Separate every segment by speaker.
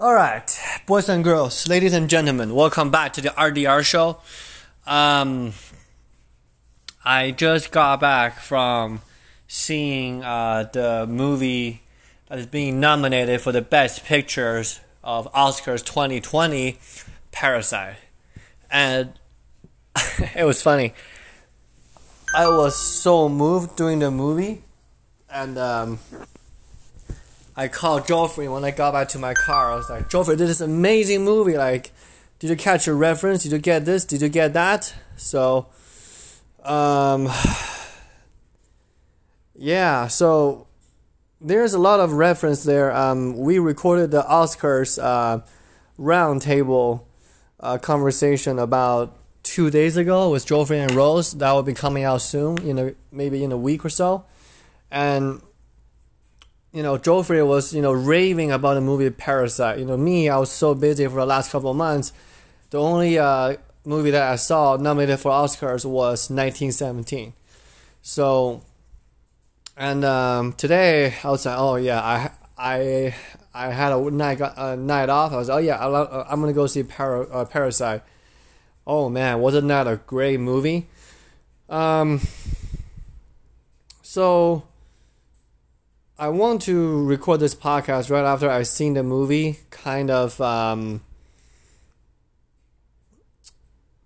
Speaker 1: All right, boys and girls, ladies and gentlemen, welcome back to the RDR show. Um, I just got back from seeing uh, the movie that is being nominated for the Best Pictures of Oscars 2020, Parasite, and it was funny. I was so moved during the movie, and um, I called Joffrey when I got back to my car. I was like, Joffrey, this is amazing movie. Like, did you catch a reference? Did you get this? Did you get that? So, um, yeah. So there's a lot of reference there. Um, we recorded the Oscars uh, roundtable uh, conversation about two days ago with Joffrey and Rose. That will be coming out soon, in a, maybe in a week or so. And you know, Joffrey was you know raving about the movie Parasite. You know, me, I was so busy for the last couple of months. The only uh, movie that I saw nominated for Oscars was 1917. So, and um, today I was like, oh yeah, I I I had a night a night off. I was like, oh yeah, I'm gonna go see Para, uh, Parasite Oh man, wasn't that a great movie? Um, so I want to record this podcast right after I've seen the movie, kind of um,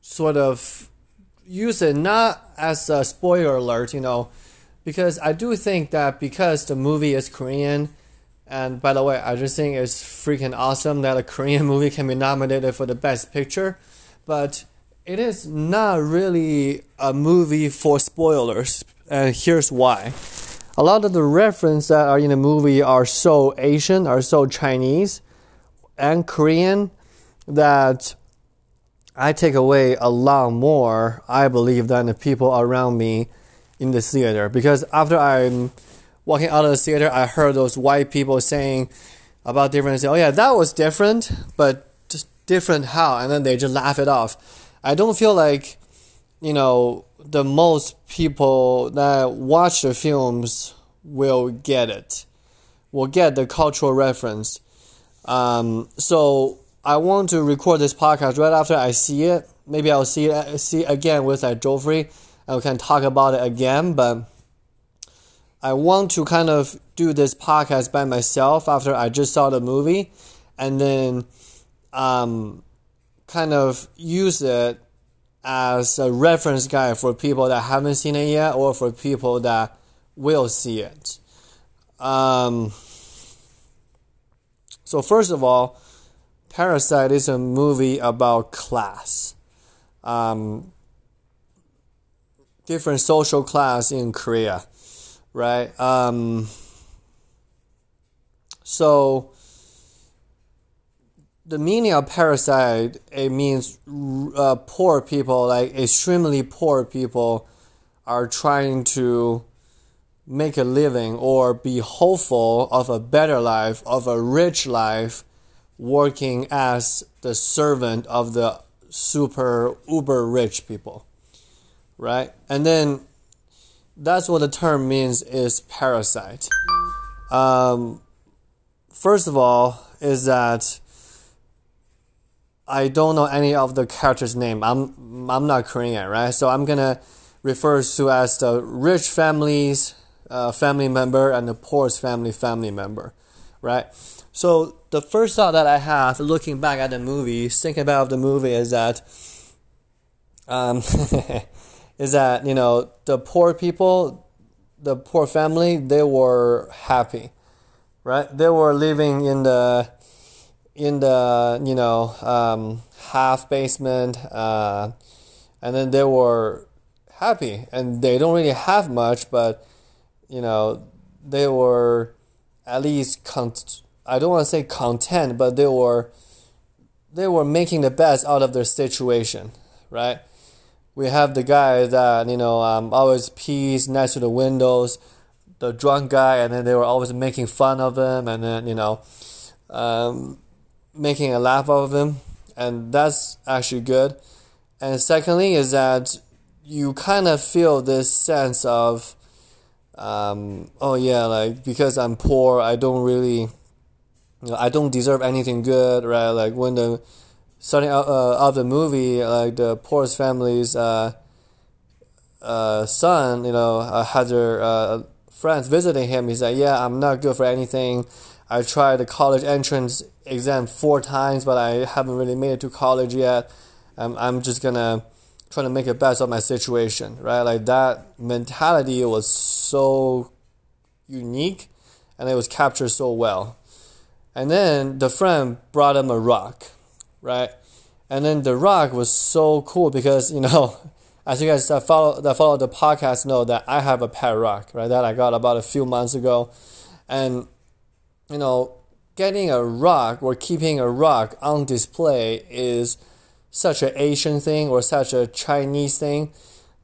Speaker 1: sort of use it not as a spoiler alert, you know, because I do think that because the movie is Korean, and by the way, I just think it's freaking awesome that a Korean movie can be nominated for the best picture but it is not really a movie for spoilers, and here's why. A lot of the references that are in the movie are so Asian, are so Chinese and Korean that I take away a lot more, I believe, than the people around me in the theater. Because after I'm walking out of the theater, I heard those white people saying about different, oh yeah, that was different, but just different how, and then they just laugh it off. I don't feel like, you know, the most people that watch the films will get it, will get the cultural reference. Um, so I want to record this podcast right after I see it. Maybe I'll see it see it again with like Joffrey, and we can talk about it again. But I want to kind of do this podcast by myself after I just saw the movie, and then um, kind of use it as a reference guide for people that haven't seen it yet or for people that will see it. Um, so, first of all, Parasite is a movie about class. Um, different social class in Korea, right? Um, so, the meaning of parasite it means uh, poor people like extremely poor people are trying to make a living or be hopeful of a better life of a rich life working as the servant of the super uber rich people right? And then that's what the term means is parasite. Um, first of all is that I don't know any of the characters' name. I'm I'm not Korean, right? So I'm gonna refer to as the rich family's uh, family member and the poor's family family member, right? So the first thought that I have looking back at the movie, thinking about the movie, is that um, is that you know the poor people, the poor family, they were happy, right? They were living in the in the you know um, half basement, uh, and then they were happy, and they don't really have much, but you know they were at least con- I don't want to say content, but they were they were making the best out of their situation, right? We have the guy that you know um, always pees next to the windows, the drunk guy, and then they were always making fun of him, and then you know. Um, making a laugh out of them, and that's actually good. And secondly, is that you kind of feel this sense of, um, oh yeah, like because I'm poor, I don't really you know, I don't deserve anything good, right? Like when the starting out uh, of the movie, like the poorest family's uh, uh, son, you know, uh, had their uh, friends visiting him. He's like, "Yeah, I'm not good for anything. I tried the college entrance exam four times, but I haven't really made it to college yet. Um, I'm just gonna try to make the best of my situation, right? Like that mentality was so unique, and it was captured so well. And then the friend brought him a rock, right? And then the rock was so cool because you know, as you guys that follow that follow the podcast know that I have a pet rock, right? That I got about a few months ago, and you know, getting a rock or keeping a rock on display is such an Asian thing or such a Chinese thing.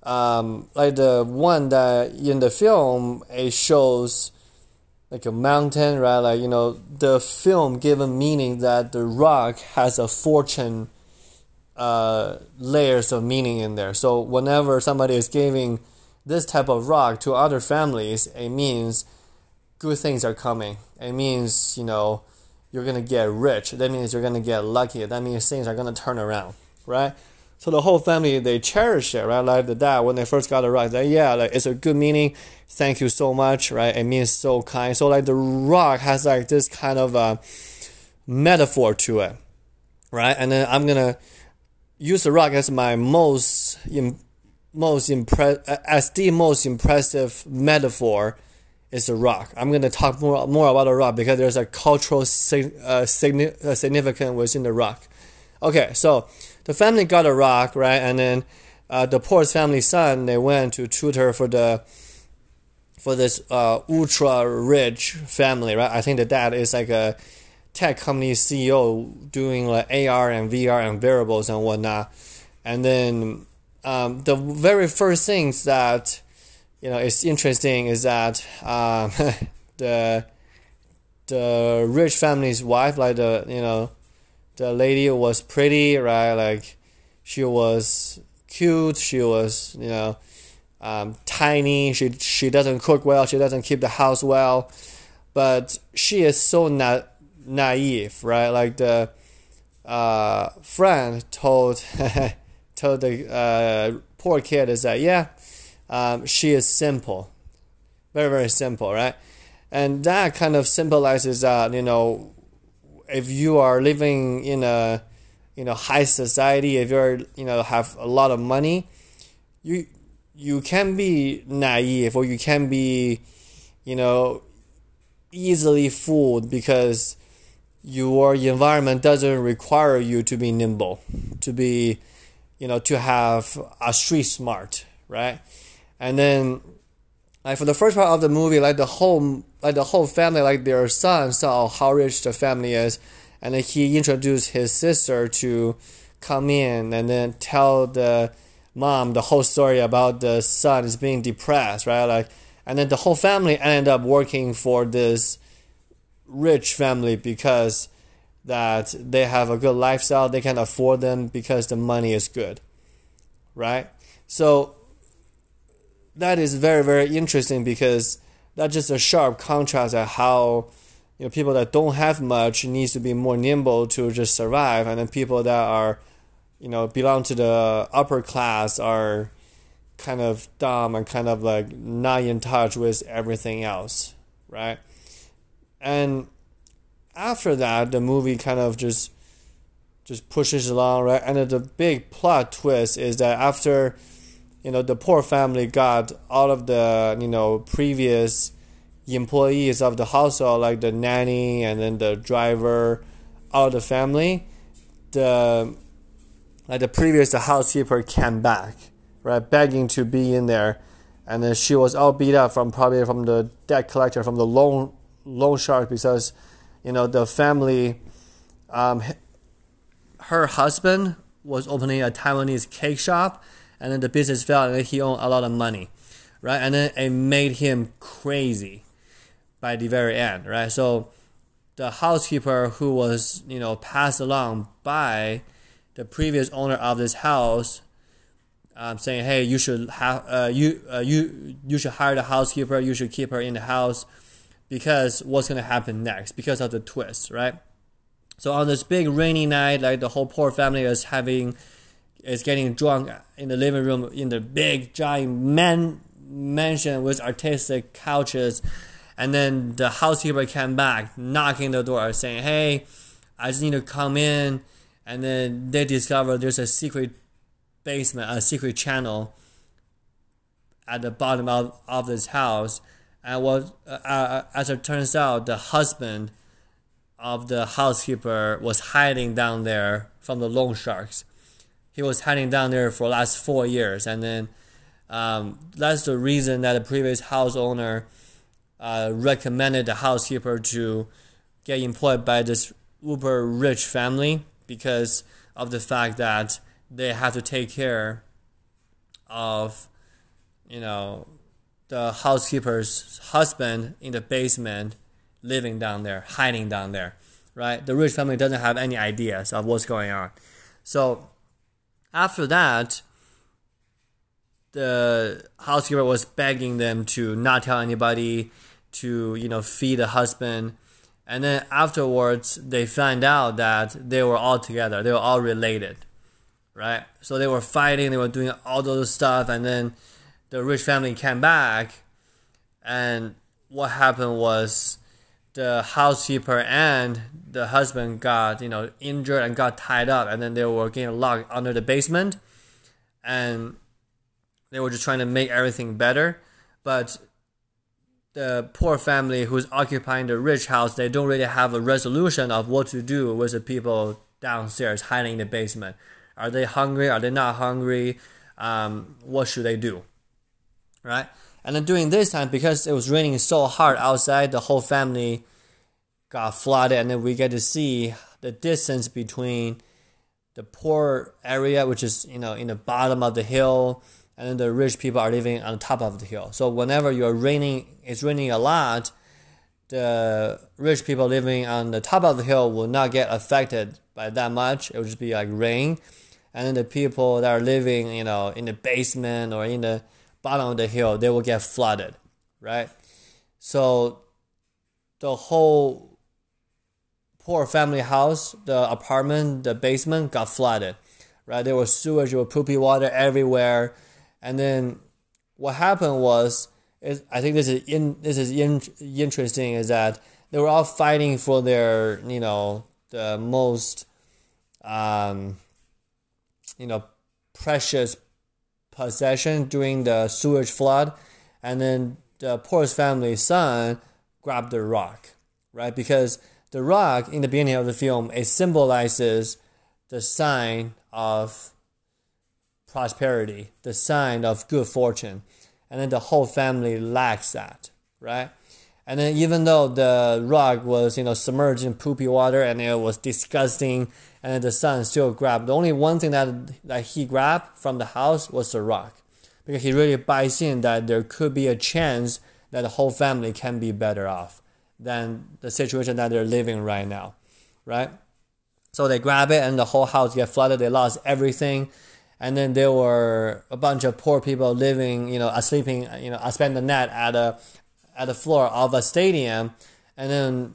Speaker 1: Um, like the one that in the film it shows like a mountain, right? Like you know, the film given meaning that the rock has a fortune uh, layers of meaning in there. So whenever somebody is giving this type of rock to other families, it means good things are coming. It means you know you're gonna get rich. That means you're gonna get lucky. That means things are gonna turn around, right? So the whole family they cherish it, right? Like the dad when they first got the rock, they yeah, like it's a good meaning. Thank you so much, right? It means so kind. So like the rock has like this kind of a metaphor to it, right? And then I'm gonna use the rock as my most most impress uh, as the most impressive metaphor is the rock. I'm gonna talk more more about the rock because there's a cultural sig- uh, uh, significance within the rock. Okay, so the family got a rock, right, and then uh, the poorest family son they went to tutor for the for this uh, ultra rich family, right? I think the dad is like a tech company CEO doing like AR and VR and wearables and whatnot. And then um, the very first things that you know it's interesting is that um, the the rich family's wife, like the you know the lady was pretty, right? Like she was cute. She was you know um, tiny. She she doesn't cook well. She doesn't keep the house well, but she is so not naive, right? Like the uh, friend told told the uh, poor kid is that yeah, um, she is simple, very very simple, right? And that kind of symbolizes that you know, if you are living in a you know high society, if you're you know have a lot of money, you you can be naive or you can be you know easily fooled because your environment doesn't require you to be nimble, to be, you know, to have a street smart, right? And then, like for the first part of the movie, like the whole, like the whole family, like their son saw how rich the family is, and then he introduced his sister to come in and then tell the mom the whole story about the son is being depressed, right? Like, and then the whole family ended up working for this rich family because that they have a good lifestyle, they can afford them because the money is good. Right? So that is very, very interesting because that's just a sharp contrast at how you know people that don't have much needs to be more nimble to just survive and then people that are you know belong to the upper class are kind of dumb and kind of like not in touch with everything else right and after that, the movie kind of just just pushes along, right? And the big plot twist is that after you know the poor family got all of the you know previous employees of the household, like the nanny and then the driver, all the family, the like the previous the housekeeper came back, right, begging to be in there, and then she was all beat up from probably from the debt collector from the loan loan shark because you know the family um, her husband was opening a taiwanese cake shop and then the business failed and he owned a lot of money right? And then it made him crazy by the very end right? So the housekeeper who was you know passed along by the previous owner of this house um, saying hey you should have uh, you uh, you you should hire the housekeeper. You should keep her in the house because what's gonna happen next? Because of the twist, right? So on this big rainy night, like the whole poor family is having is getting drunk in the living room in the big giant man mansion with artistic couches. And then the housekeeper came back knocking the door saying hey i just need to come in. And then they discover there's a secret basement a secret channel at the bottom of, of this house. And what uh, uh, as it turns out the husband of the housekeeper was hiding down there from the loan sharks he was hiding down there for the last four years, and then um, that's the reason that the previous house owner uh, recommended the housekeeper to get employed by this uber rich family because of the fact that they have to take care of, you know, the housekeeper's husband in the basement, living down there, hiding down there, right? The rich family doesn't have any ideas of what's going on, so after that, the housekeeper was begging them to not tell anybody, to you know feed the husband, and then afterwards they find out that they were all together. They were all related, right? So they were fighting. They were doing all those stuff, and then the rich family came back, and what happened was the housekeeper and the husband got you know injured and got tied up and then they were getting locked under the basement and they were just trying to make everything better. But the poor family who's occupying the rich house they don't really have a resolution of what to do with the people downstairs hiding in the basement. Are they hungry? Are they not hungry? Um, what should they do? Right and then during this time, because it was raining so hard outside, the whole family got flooded, and then we get to see the distance between the poor area, which is you know in the bottom of the hill, and then the rich people are living on top of the hill. So whenever you're raining, it's raining a lot. The rich people living on the top of the hill will not get affected by that much. It will just be like rain, and then the people that are living, you know, in the basement or in the bottom of the hill, they will get flooded, right? So the whole poor family house, the apartment, the basement got flooded, right? There was sewage, there was poopy water everywhere, and then what happened was, is I think this is in this is in, interesting is that they were all fighting for their you know the most um, you know precious possession during the sewage flood, and then the poorest family's son grabbed the rock, right? Because the rock in the beginning of the film it symbolizes the sign of prosperity, the sign of good fortune, and then the whole family lacks that, right? And then even though the rock was you know submerged in poopy water and it was disgusting and the son still grabbed. The only one thing that that he grabbed from the house was the rock, because he really buys in that there could be a chance that the whole family can be better off than the situation that they're living right now, right? So they grab it and the whole house get flooded. They lost everything, and then there were a bunch of poor people living, you know, sleeping, you know, spend the night at a at the floor of a stadium, and then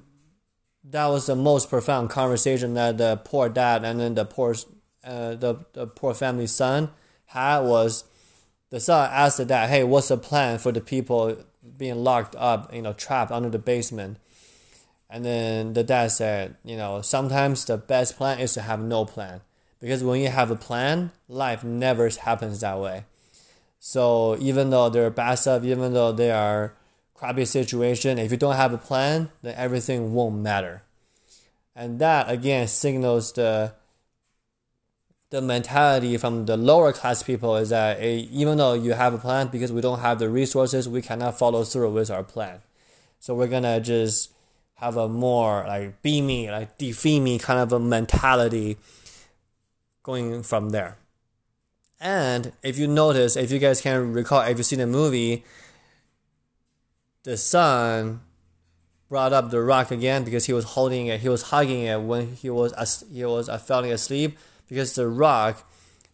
Speaker 1: that was the most profound conversation that the poor dad and then the poor uh, the, the poor family son had was the son asked the dad, "Hey, what's the plan for the people being locked up, you know, trapped under the basement?" And then the dad said, "You know, sometimes the best plan is to have no plan, because when you have a plan, life never happens that way. So even though there are bad stuff, even though they are crappy situation, if you don't have a plan, then everything won't matter. And that again signals the the mentality from the lower class people is that eh, even though you have a plan, because we don't have the resources, we cannot follow through with our plan. So we're gonna just have a more like be me, like defeat me kind of a mentality going from there. And if you notice, if you guys can recall, if you've seen the movie, the son brought up the rock again because he was holding it, he was hugging it when he was he was uh, falling asleep because the rock,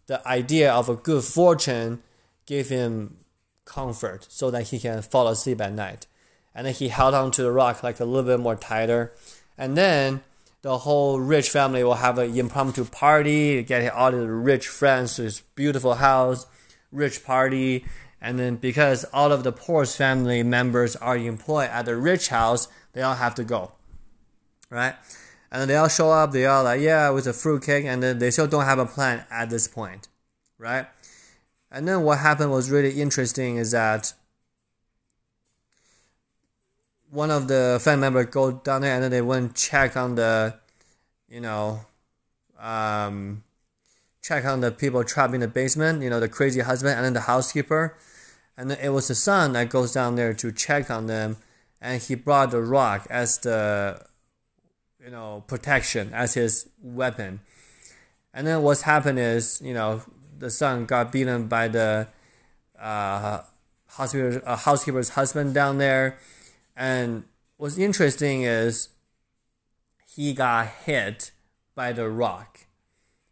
Speaker 1: the idea of a good fortune, gave him comfort so that he can fall asleep at night. and then he held on to the rock like a little bit more tighter, and then the whole rich family will have an impromptu party, get all the rich friends to his beautiful house, rich party, and then because all of the poor family members are employed at the rich house, they all have to go, right? And then they all show up, they all like, yeah, with a fruitcake, and then they still don't have a plan at this point, right? And then what happened was really interesting is that one of the family members go down there and then they went check on the, you know, um, check on the people trapped in the basement, you know, the crazy husband and then the housekeeper. And it was the son that goes down there to check on them and he brought the rock as the, you know, protection, as his weapon. And then what's happened is, you know, the son got beaten by the uh, housekeeper's, uh, housekeeper's husband down there. And what's interesting is he got hit by the rock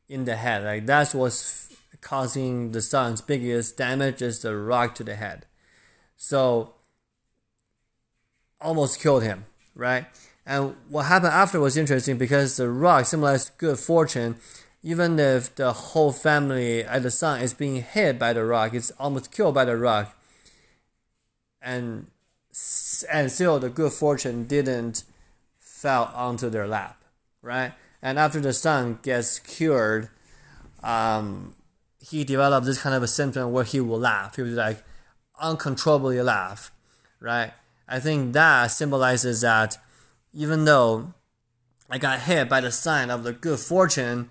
Speaker 1: in the head. Like that's what's causing the son's biggest damage is the rock to the head. So almost killed him, right? And what happened after was interesting because the rock symbolized good fortune even if the whole family at the sun is being hit by the rock, it's almost killed by the rock, and and still the good fortune didn't fell onto their lap, right? And after the son gets cured, um, he developed this kind of a symptom where he will laugh. He would like uncontrollably laugh, right? I think that symbolizes that even though I got hit by the sign of the good fortune,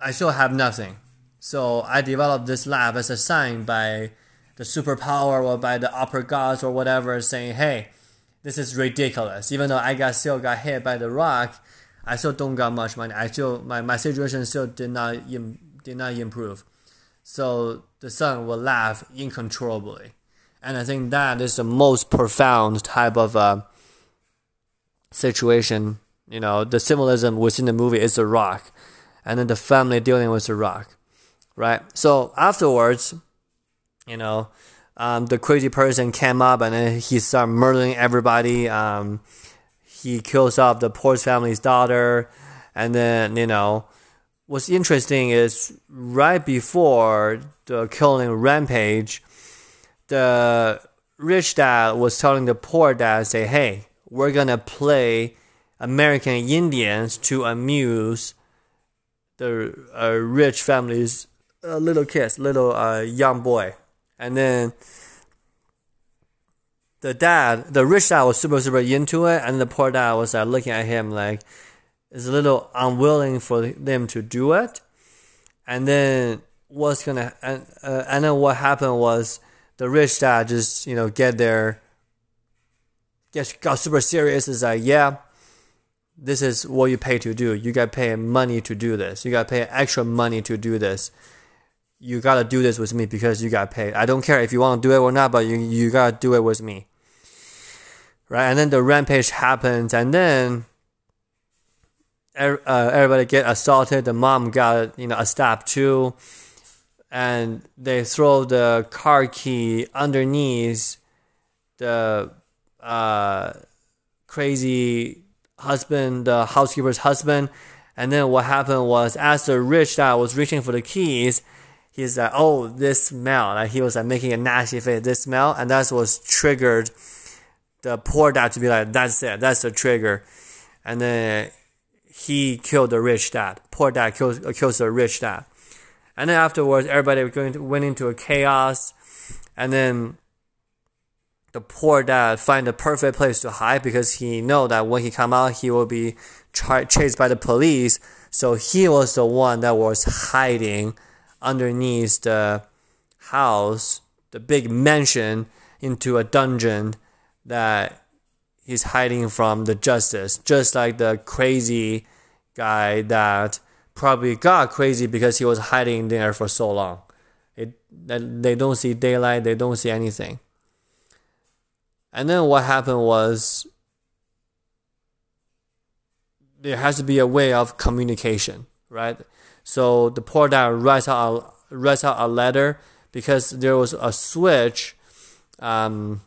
Speaker 1: I still have nothing. So I developed this laugh as a sign by the superpower or by the upper gods or whatever saying, hey, this is ridiculous. Even though I got still got hit by the rock, I still don't got much money. I still my, my situation still did not Im, did not improve. So the son will laugh uncontrollably. And I think that is the most profound type of uh, situation. You know, the symbolism within the movie is the rock and then the family dealing with the rock, right? So afterwards, you know, um, the crazy person came up and then he started murdering everybody. Um, he kills off the poor family's daughter, and then you know, what's interesting is right before the killing rampage, the rich dad was telling the poor dad, say, "Hey, we're gonna play American Indians to amuse." the uh, rich family's uh, little kids, little uh, young boy, and then the dad, the rich dad was super super into it, and the poor dad was uh, looking at him like is a little unwilling for them to do it, and then what's gonna and uh, and then what happened was the rich dad just you know get there, get got super serious. Is like yeah this is what you pay to do. You got pay money to do this. You got pay extra money to do this. You got to do this with me because you got paid. I don't care if you want to do it or not, but you, you got to do it with me. Right? And then the rampage happens, and then uh, everybody get assaulted. The mom got, you know, a stab too. And they throw the car key underneath the uh, crazy husband, the housekeeper's husband. And then what happened was, as the rich guy was reaching for the keys, he's like, "Oh, this smell!" Like he was like making a nasty face. This smell, and that was triggered the poor dad to be like, "That's it. That's the trigger." And then he killed the rich dad. Poor dad kills kills the rich dad. And then afterwards, everybody went into a chaos. And then the poor dad find the perfect place to hide because he know that when he come out he will be chased by the police so he was the one that was hiding underneath the house the big mansion into a dungeon that he's hiding from the justice just like the crazy guy that probably got crazy because he was hiding there for so long it, they don't see daylight they don't see anything and then what happened was there has to be a way of communication, right? So the poor dad writes out a, writes out a letter because there was a switch um,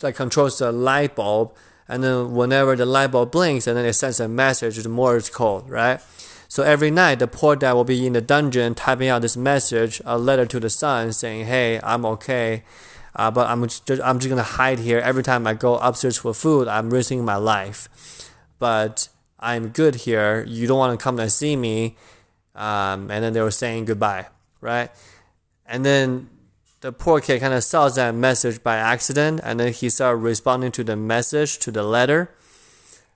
Speaker 1: that controls the light bulb, and then whenever the light bulb blinks, and then it sends a message to Morse code, right? So every night, the poor dad will be in the dungeon typing out this message, a letter to the sun saying, "Hey, I'm okay." Uh, but I'm just, I'm just gonna hide here. Every time I go upstairs for food, I'm risking my life. But I'm good here. You don't want to come and see me. Um, and then they were saying goodbye, right? And then the poor kid kind of saw that message by accident, and then he started responding to the message, to the letter.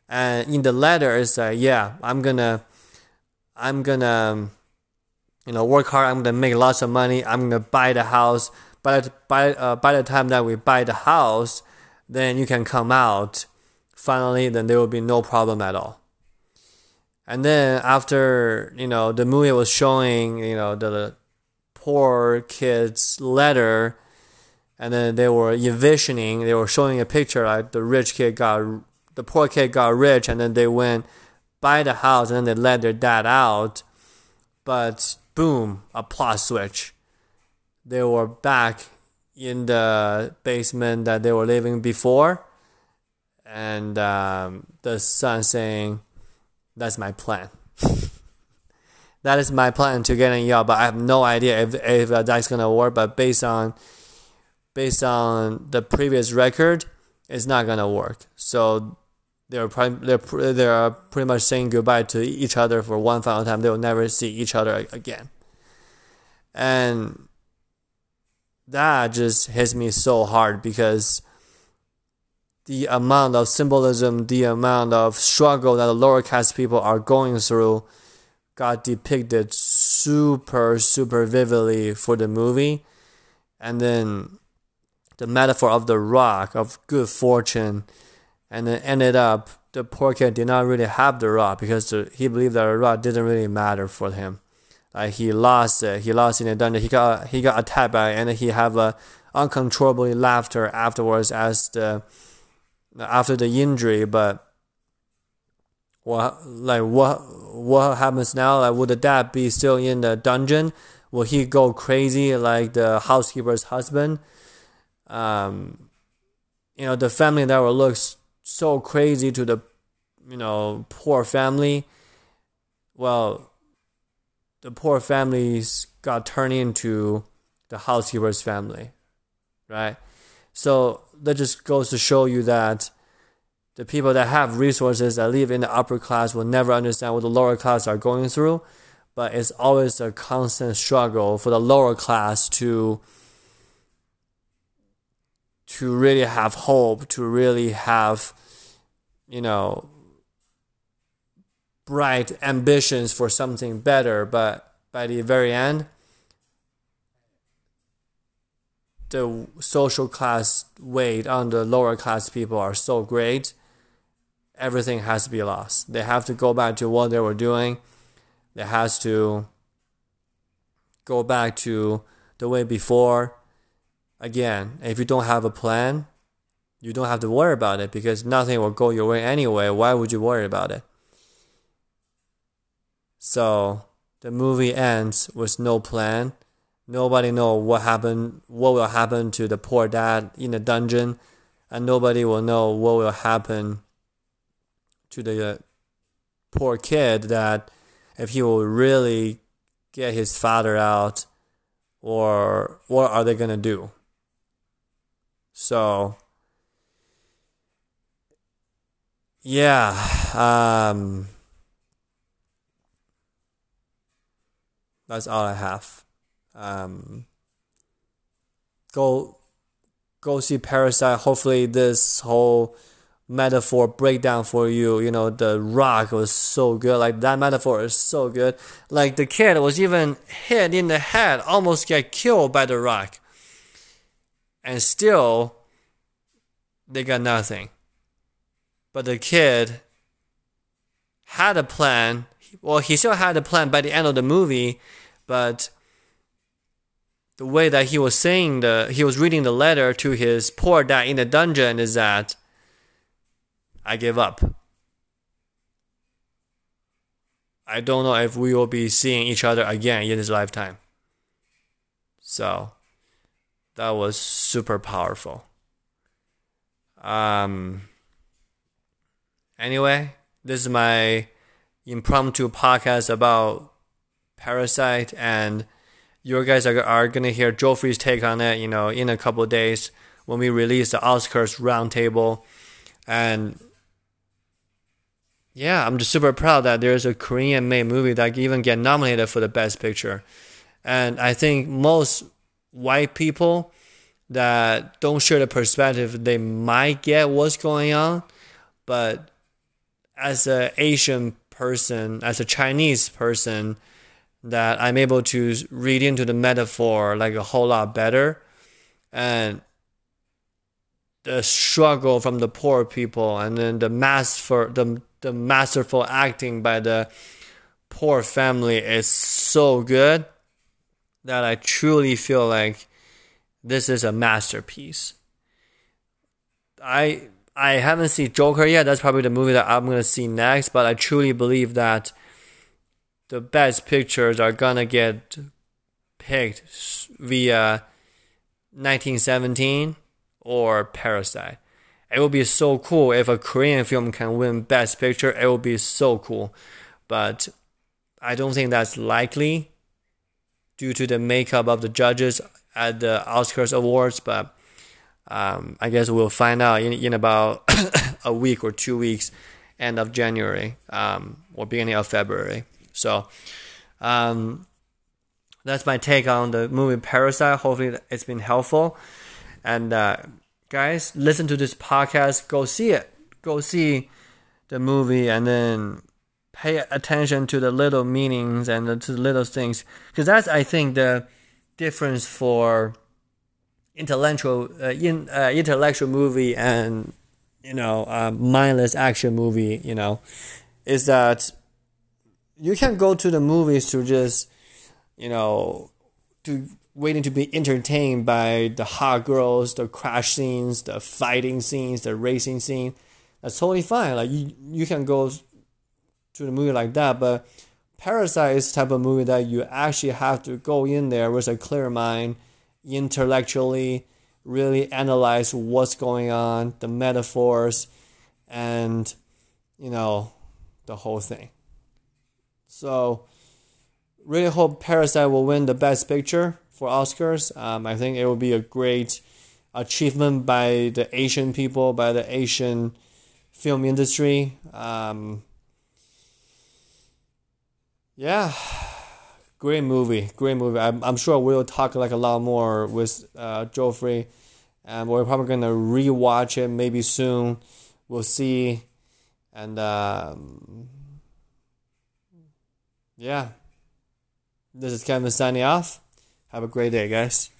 Speaker 1: And in the letter, it's like, yeah, I'm gonna, I'm gonna, you know, work hard. I'm gonna make lots of money. I'm gonna buy the house. But by uh, by the time that we buy the house, then you can come out. Finally, then there will be no problem at all. And then after you know the movie was showing you know the poor kid's letter, and then they were envisioning, they were showing a picture like the rich kid got, the poor kid got rich, and then they went buy the house, and then they let their dad out. But boom, a plot switch. They were back in the basement that they were living before, and um, the son saying, "That's my plan." that is my plan to get in Yale, but I have no idea if if that's gonna work. But based on based on the previous record, it's not gonna work. So they're they're they're pretty much saying goodbye to each other for one final time. They will never see each other again, and that just hits me so hard because the amount of symbolism, the amount of struggle that the lower caste people are going through got depicted super super vividly for the movie. And then the metaphor of the rock of good fortune and then ended up the poor kid did not really have the rock because the, he believed that the rock didn't really matter for him. Like he lost it. He lost in the dungeon. He got he got attacked by it, and he have a uncontrollably laughter afterwards as the after the injury but what like what what happens now? Like would the dad be still in the dungeon? Will he go crazy like the housekeeper's husband? Um, you know the family that will look so crazy to the you know poor family. Well, the poor families got turned into the housekeeper's family, right? So that just goes to show you that the people that have resources that live in the upper class will never understand what the lower class are going through but it's always a constant struggle for the lower class to to really have hope to really have you know bright ambitions for something better. But by the very end the social class weight on the lower class people are so great everything has to be lost. They have to go back to what they were doing. They has to go back to the way before. Again, if you don't have a plan, you don't have to worry about it because nothing will go your way anyway. Why would you worry about it? So the movie ends with no plan. Nobody know what happened, what will happen to the poor dad in the dungeon, and nobody will know what will happen to the uh, poor kid that if he will really get his father out or what are they going to do? So yeah um that's all i have. Um go go see parasite. Hopefully this whole metaphor breakdown for you. You know, the rock was so good. Like that metaphor is so good. Like the kid was even hit in the head, almost get killed by the rock. And still they got nothing. But the kid had a plan. Well, he still had a plan by the end of the movie, but the way that he was saying the he was reading the letter to his poor dad in the dungeon is that I give up. I don't know if we will be seeing each other again in this lifetime. So that was super powerful. Um. Anyway, this is my impromptu podcast about Parasite, and you guys are, are gonna hear Joffrey's take on it. You know, in a couple days when we release the Oscars roundtable, and yeah, I'm just super proud that there's a Korean made movie that even get nominated for the Best Picture. And I think most white people that don't share the perspective, they might get what's going on. But as an Asian person, as a Chinese person, that I'm able to read into the metaphor like a whole lot better. And the struggle from the poor people and then the mass for the the masterful acting by the poor family is so good that I truly feel like this is a masterpiece. I I haven't seen Joker yet. That's probably the movie that I'm gonna see next. But I truly believe that the best pictures are gonna get picked via 1917 or Parasite. It would be so cool if a Korean film can win Best Picture. It would be so cool, but I don't think that's likely due to the makeup of the judges at the Oscars awards. But um, I guess we'll find out in, in about a week or two weeks, end of January um, or beginning of February. So um, that's my take on the movie Parasite. Hopefully, it's been helpful. And uh, guys, listen to this podcast. Go see it. Go see the movie, and then pay attention to the little meanings and the, to the little things, because that's I think the difference for intellectual uh, in, uh, intellectual movie and you know uh, mindless action movie. You know, is that you can go to the movies to just you know to waiting to be entertained by the hot girls, the crash scenes, the fighting scenes, the racing scene. That's totally fine. Like you, you can go to the movie like that, but Parasite is type of movie that you actually have to go in there with a clear mind, intellectually, really analyze what's going on, the metaphors, and you know, the whole thing. So, really hope Parasite will win the Best Picture for Oscars. Um, I think it will be a great achievement by the Asian people, by the Asian film industry. Um, yeah, great movie, great movie. I'm, I'm sure we'll talk like a lot more with uh, Joffrey, and we're probably gonna rewatch it maybe soon. We'll see, and um, yeah, this is Kevin signing off. Have a great day, guys.